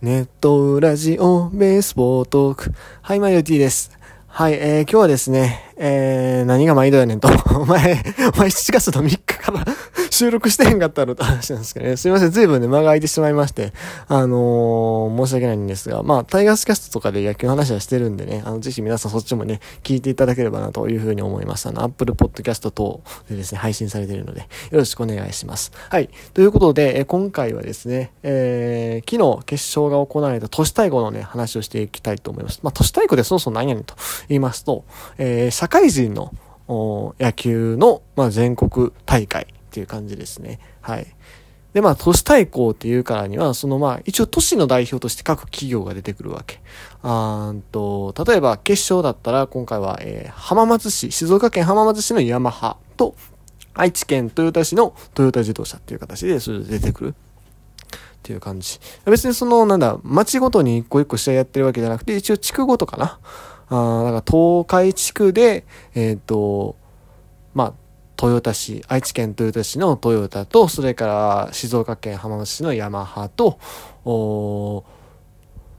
ネットラジオベースボートーク。はい、マリオ T です。はい、えー、今日はですね、えー、何が毎度やねんと。お前、お前7月の3日から収録してへんかったのって話なんですけどね。すいません、随分ね、間が空いてしまいまして、あのー、申し訳ないんですが、まあ、タイガースキャストとかで野球の話はしてるんでね、あの、ぜひ皆さんそっちもね、聞いていただければなというふうに思います。あの、Apple Podcast 等でですね、配信されているので、よろしくお願いします。はい。ということで、え今回はですね、えー、昨日決勝が行われた都市対抗のね、話をしていきたいと思います。まあ、都市対抗でそもそも何やねんと言いますと、えー、社会人の野球の、まあ、全国大会っていう感じですね。はい。で、まあ、都市対抗っていうからには、そのまあ、一応都市の代表として各企業が出てくるわけ。あーと、例えば決勝だったら、今回は、えー、浜松市、静岡県浜松市のヤマハと、愛知県豊田市のトヨタ自動車っていう形で、それで出てくる。っていう感じ。別にその、なんだ、町ごとに一個一個試合やってるわけじゃなくて、一応地区ごとかな。あだか東海地区で、えっ、ー、と、まあ、豊田市、愛知県豊田市のトヨタと、それから静岡県浜松市のヤマハと、お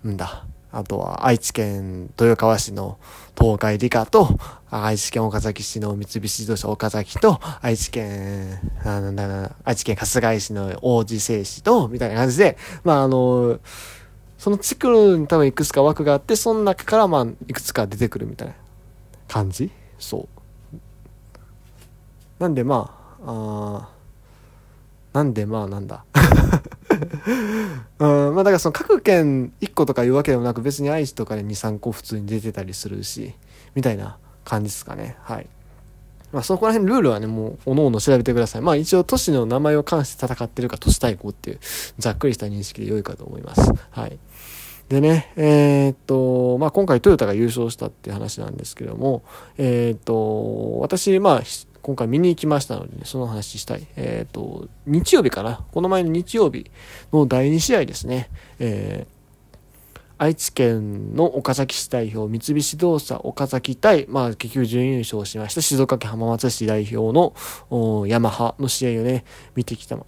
んだ、あとは愛知県豊川市の東海理科と、愛知県岡崎市の三菱自動車岡崎と、愛知県、なんだ愛知県春日井市の王子製紙と、みたいな感じで、まああの、その地区に多分いくつか枠があって、その中からまあいくつか出てくるみたいな感じ？そう。なんでまあ、あなんでまあなんだ。うん、まあだからその各県1個とかいうわけでもなく別に愛知とかで2、3個普通に出てたりするし、みたいな感じですかね。はい。まあそこら辺ルールはね、もう、おのおの調べてください。まあ一応都市の名前を関して戦ってるか都市対抗っていう、ざっくりした認識で良いかと思います。はい。でね、えー、っと、まあ今回トヨタが優勝したっていう話なんですけども、えー、っと、私、まあ、今回見に行きましたので、ね、その話したい。えっ、ー、と、日曜日かな。この前の日曜日の第2試合ですね。えー、愛知県の岡崎市代表、三菱動車岡崎対、まあ、結局準優勝しました、静岡県浜松市代表のヤマハの試合をね、見てきたの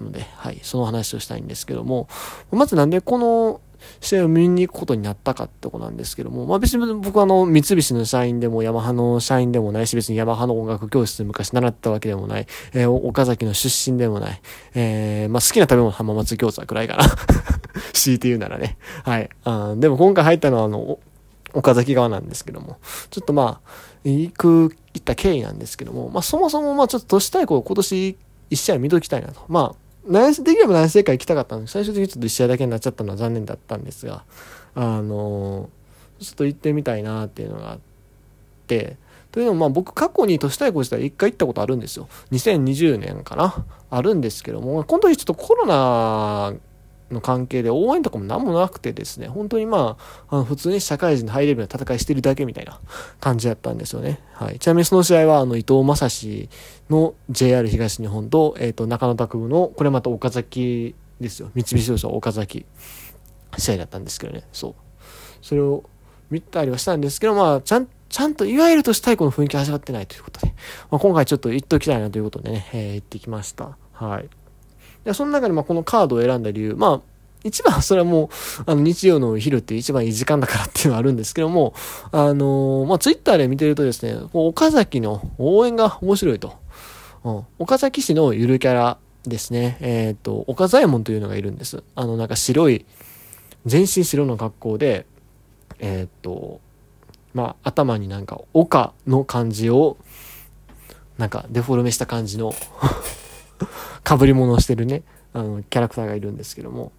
で、はい、その話をしたいんですけども、まずなんでこの試合を見に行くことになったかってことなんですけども、まあ別に僕はあの、三菱の社員でもヤマハの社員でもないし、別にヤマハの音楽教室で昔習ったわけでもない、えー、岡崎の出身でもない、えー、まあ好きな食べ物浜松餃子くらいかな。強いて言うならね。はい。あでも今回入ったのはあの、岡崎側なんですけども、ちょっとまあ、行く、行った経緯なんですけども、まあそもそもまあちょっと都市対抗今年一試合見ときたいなと。まあ、何できれば何世界行きたかったんです最終的にちょっと1試合だけになっちゃったのは残念だったんですが、あのー、ちょっと行ってみたいなっていうのがあって、というのもまあ僕過去に都市対抗自体一回行ったことあるんですよ。2020年かなあるんですけども、この時ちょっとコロナの関係で応援とかも何もなくてですね、本当にまあ、あの普通に社会人のハイレベルな戦いしてるだけみたいな 感じだったんですよね。はい。ちなみにその試合は、あの、伊藤正史の JR 東日本と、えっ、ー、と、中野拓部の、これまた岡崎ですよ。三菱自動車岡崎試合だったんですけどね。そう。それを見たりはしたんですけど、まあ、ちゃん、ちゃんと、いわゆるとしたいこの雰囲気味わってないということで、まあ、今回ちょっと言っときたいなということでね、えー、行ってきました。はい。で、その中でまあこのカードを選んだ理由、まあ、一番それはもう、あの、日曜の昼って一番いい時間だからっていうのはあるんですけども、あのー、まあ、ツイッターで見てるとですね、岡崎の応援が面白いと。うん、岡崎市のゆるキャラですね。えっ、ー、と、岡左衛門というのがいるんです。あの、なんか白い、全身白の格好で、えっ、ー、と、まあ、頭になんか、岡の漢字を、なんか、デフォルメした感じの被り物をしてるね、あの、キャラクターがいるんですけども、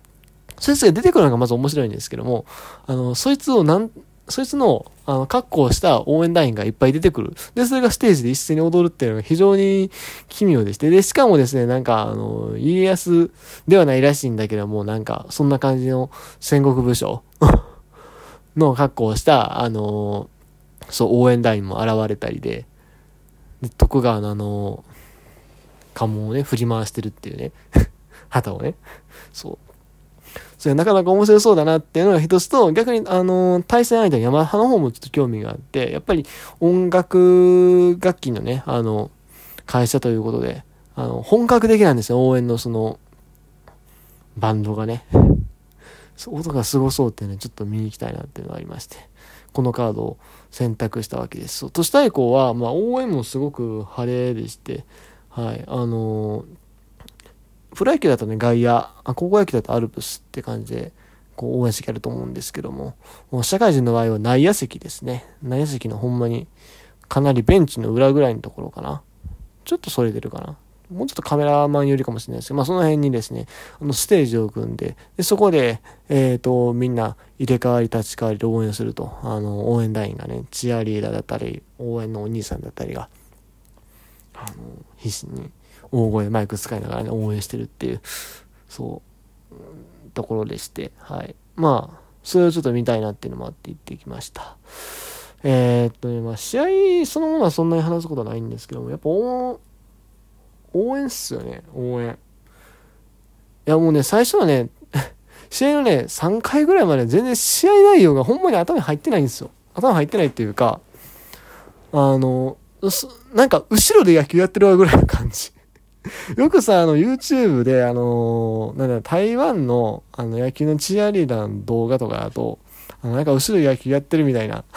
そいつが出てくるのがまず面白いんですけども、あの、そいつをなん、そいつの、あの、格好した応援団員がいっぱい出てくる。で、それがステージで一斉に踊るっていうのが非常に奇妙でして。で、しかもですね、なんか、あの、家康ではないらしいんだけども、なんか、そんな感じの戦国武将 の格好をした、あの、そう、応援団員も現れたりで、で徳川のあの、家紋をね、振り回してるっていうね。旗をね。そう。それなかなか面白そうだなっていうのが一つと、逆に、あの、対戦相手のヤマハの方もちょっと興味があって、やっぱり音楽楽器のね、あの、会社ということで、あの、本格的なんですよ、応援のその、バンドがね。音がすごそうってね、ちょっと見に行きたいなっていうのがありまして、このカードを選択したわけです。そう都市対抗は、まあ、応援もすごく晴れでして、はい、あのー、プロ野球だとね、外野、高校野球だとアルプスって感じで、こう応援席あると思うんですけども、もう社会人の場合は内野席ですね。内野席のほんまに、かなりベンチの裏ぐらいのところかな。ちょっとそれてるかな。もうちょっとカメラマン寄りかもしれないですけど、まあその辺にですね、あのステージを組んで、でそこで、えっ、ー、と、みんな入れ替わり立ち替わりで応援すると、あの、応援団員がね、チアリーダーだったり、応援のお兄さんだったりが、あの、必死に大声マイク使いながらね、応援してるっていう、そう、ところでして、はい。まあ、それをちょっと見たいなっていうのもあって行ってきました。えー、っとね、まあ、試合そのものはそんなに話すことはないんですけども、やっぱ応援っすよね、応援。いや、もうね、最初はね、試合のね、3回ぐらいまで全然試合内容がほんまに頭に入ってないんですよ。頭入ってないっていうか、あの、なんか後ろで野球やってるわぐらいの感じ。よくさ、あの、YouTube で、あのー、なんだ、台湾の、あの、野球のチアリーダーの動画とかだと、あの、なんか後ろで野球やってるみたいな。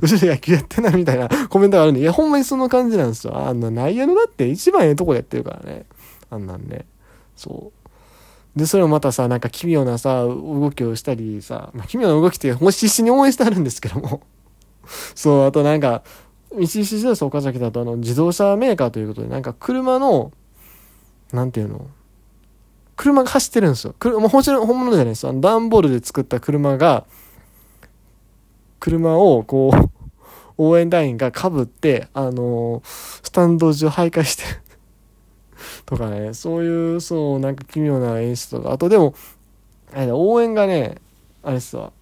後ろで野球やってないみたいなコメントがあるんで、いや、ほんまにその感じなんですよ。あんな内野のだって一番ええとこでやってるからね。あんなんね。そう。で、それをまたさ、なんか奇妙なさ、動きをしたりさ、まあ、奇妙な動きって、もし必死に応援してあるんですけども。そう、あとなんか、三菱自動車岡崎だとあの自動車メーカーということでなんか車のなんていうの？車が走ってるんですよ。車、もちろん本物じゃないです。あの段ボールで作った車が、車をこう、応援団員がかぶって、あのー、スタンド上徘徊してるとかね、そういう、そう、なんか奇妙な演出とか、あとでも、あれ応援がね、あれっすわ、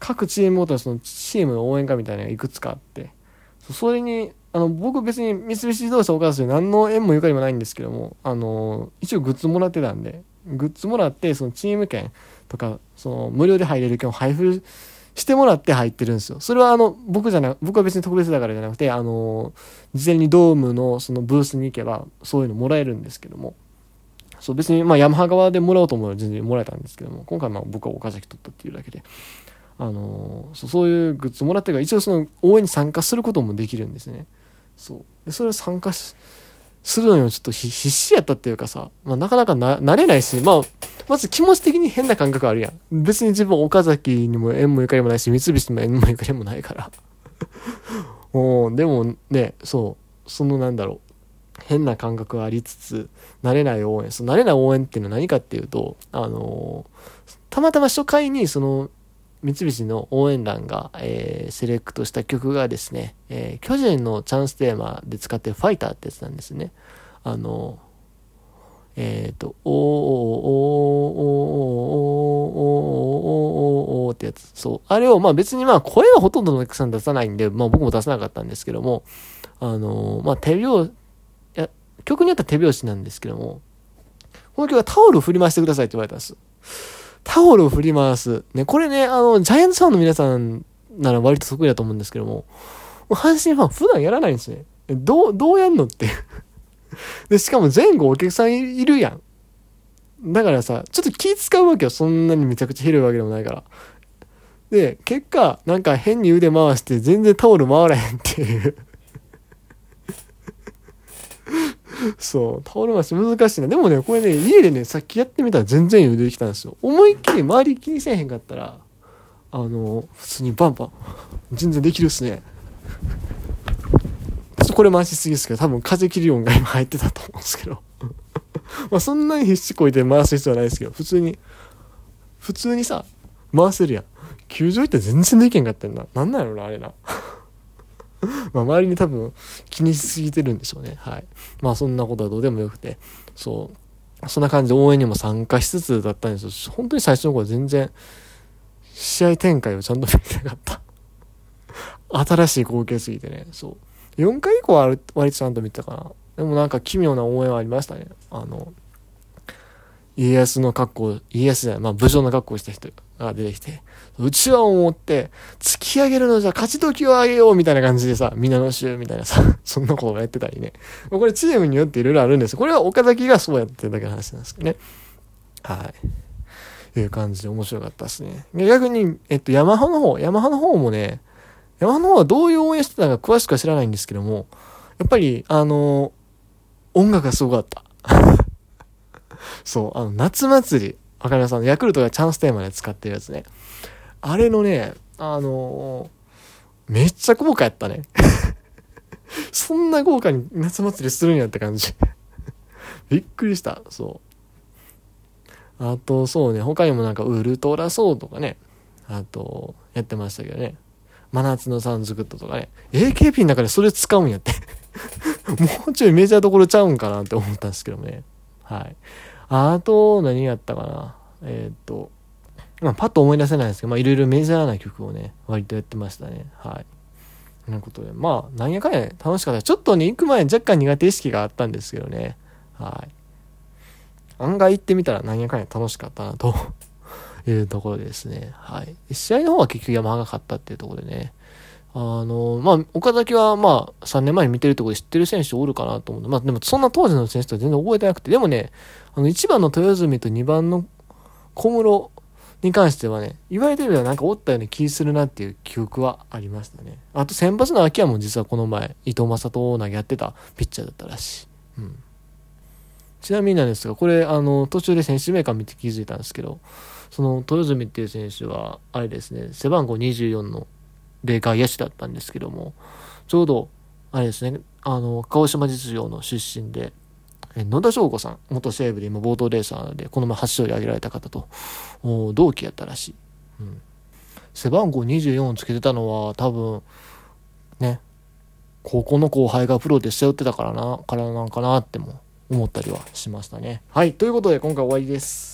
各チームごとにそのチームの応援歌みたいなのがいくつかあって、それに、あの、僕別に三菱自動車岡崎で何の縁もゆかりもないんですけども、あの、一応グッズもらってたんで、グッズもらって、そのチーム券とか、その無料で入れる券を配布してもらって入ってるんですよ。それはあの、僕じゃな、僕は別に特別だからじゃなくて、あの、事前にドームのそのブースに行けば、そういうのもらえるんですけども、そう別にまあヤマハ側でもらおうと思えば全然もらえたんですけども、今回まあ僕は岡崎取ったっていうだけで、あのそういうグッズもらってから一応その応援に参加することもできるんですね。そうでそれを参加するのにもちょっと必死やったっていうかさ、まあ、なかなかな慣れないし、まあ、まず気持ち的に変な感覚あるやん。別に自分岡崎にも縁もゆかりもないし、三菱にも縁もゆかりもないから。もう、でもね、そう、そのなんだろう。変な感覚がありつつ、慣れない応援。その慣れない応援っていうのは何かっていうと、あの、たまたま初回にその三菱の応援団が、えー、セレクトした曲がですね、えー、巨人のチャンステーマで使ってるファイターってやつなんですね。あの、えっ、ー、と、おーおーおーおーおーおーおーおーってやつ。そう。あれを、まあ別にまあ声はほとんどのお客さん出さないんで、まあ僕も出さなかったんですけども、あの、まあ手拍、や、曲によっては手拍子なんですけども、この曲はタオル振り回してくださいって言われたんです。タオルを振り回す。ね、これね、あの、ジャイアンツファンの皆さんなら割と得意だと思うんですけども、阪神ファン普段やらないんですね。どう、どうやんのって で、しかも前後お客さんいるやん。だからさ、ちょっと気使うわけよ。そんなにめちゃくちゃ広いわけでもないから。で、結果、なんか変に腕回して全然タオル回らへんっていう そう、タオル回し難しいな。でもね、これね、家でね、さっきやってみたら全然余裕できたんですよ。思いっきり周り気にせえへんかったら、あの、普通にバンバン、全然できるっすね。ちょっとこれ回しすぎですけど、多分風切り音が今入ってたと思うんですけど。まあそんなに必死こいて回す必要はないですけど、普通に、普通にさ、回せるやん。球場行って全然できへんかったんな。なんなんやろな、あれな。まあ周りに多分気にしすぎてるんでしょうね。はい。まあそんなことはどうでもよくて、そう。そんな感じで応援にも参加しつつだったんですよ。本当に最初の頃全然試合展開をちゃんと見てなかった。新しい光景すぎてね、そう。4回以降は割とちゃんと見てたかな。でもなんか奇妙な応援はありましたね。あの、家康の格好、家康じゃない、まあ武将の格好をした人が出てきて、うちわを持って、突き上げるのじゃ勝ち時をあげようみたいな感じでさ、皆の衆みたいなさ、そんなことをやってたりね。これチームによっていろいろあるんですこれは岡崎がそうやってるだけの話なんですけどね。はい。いう感じで面白かったですね。逆に、えっと、ヤマハの方、ヤマハの方もね、ヤマハの方はどういう応援してたのか詳しくは知らないんですけども、やっぱり、あの、音楽がすごかった。そう、あの、夏祭り。わかります？ヤクルトがチャンステーマで使ってるやつね。あれのね、あのー、めっちゃ豪華やったね。そんな豪華に夏祭りするんやって感じ。びっくりした。そう。あと、そうね、他にもなんかウルトラソーとかね、あと、やってましたけどね。真夏のサンズグッドとかね。AKP の中でそれ使うんやって。もうちょいメジャーどころちゃうんかなって思ったんですけどね。はい。あと、何やったかな？えー、っと、まあ、パッと思い出せないですけど、まあ、いろいろメジャーな曲をね、割とやってましたね。はい。ということで、まあ、なんやかんや楽しかった。ちょっとね、行く前に若干苦手意識があったんですけどね。はい。案外行ってみたらなんやかんや楽しかったな、というところですね。はい。試合の方は結局山が勝ったっていうところでね。あの、まあ、岡崎はまあ、3年前に見てるところで知ってる選手おるかなと思うまあ、でもそんな当時の選手とは全然覚えてなくて、でもね、あの、1番の豊泉と2番の小室に関してはね、言われてみればなんかおったような気するなっていう記憶はありましたね。あと先発の秋山も実はこの前、伊藤正人投げやってたピッチャーだったらしい。うん。ちなみになんですが、これ、あの、途中で選手名鑑見て気づいたんですけど、その、豊泉っていう選手は、あれですね、背番号24の霊外野手だったんですけども、ちょうど、あれですね、あの、鹿児島実業の出身で、野田翔子さん、元西武で今、ボートレーサーで、この前8勝利挙げられた方と、同期やったらしい。うん。背番号24をつけてたのは、多分、ね、高校の後輩がプロで背負ってたからな、からなんかなっても思ったりはしましたね。はい、ということで今回終わりです。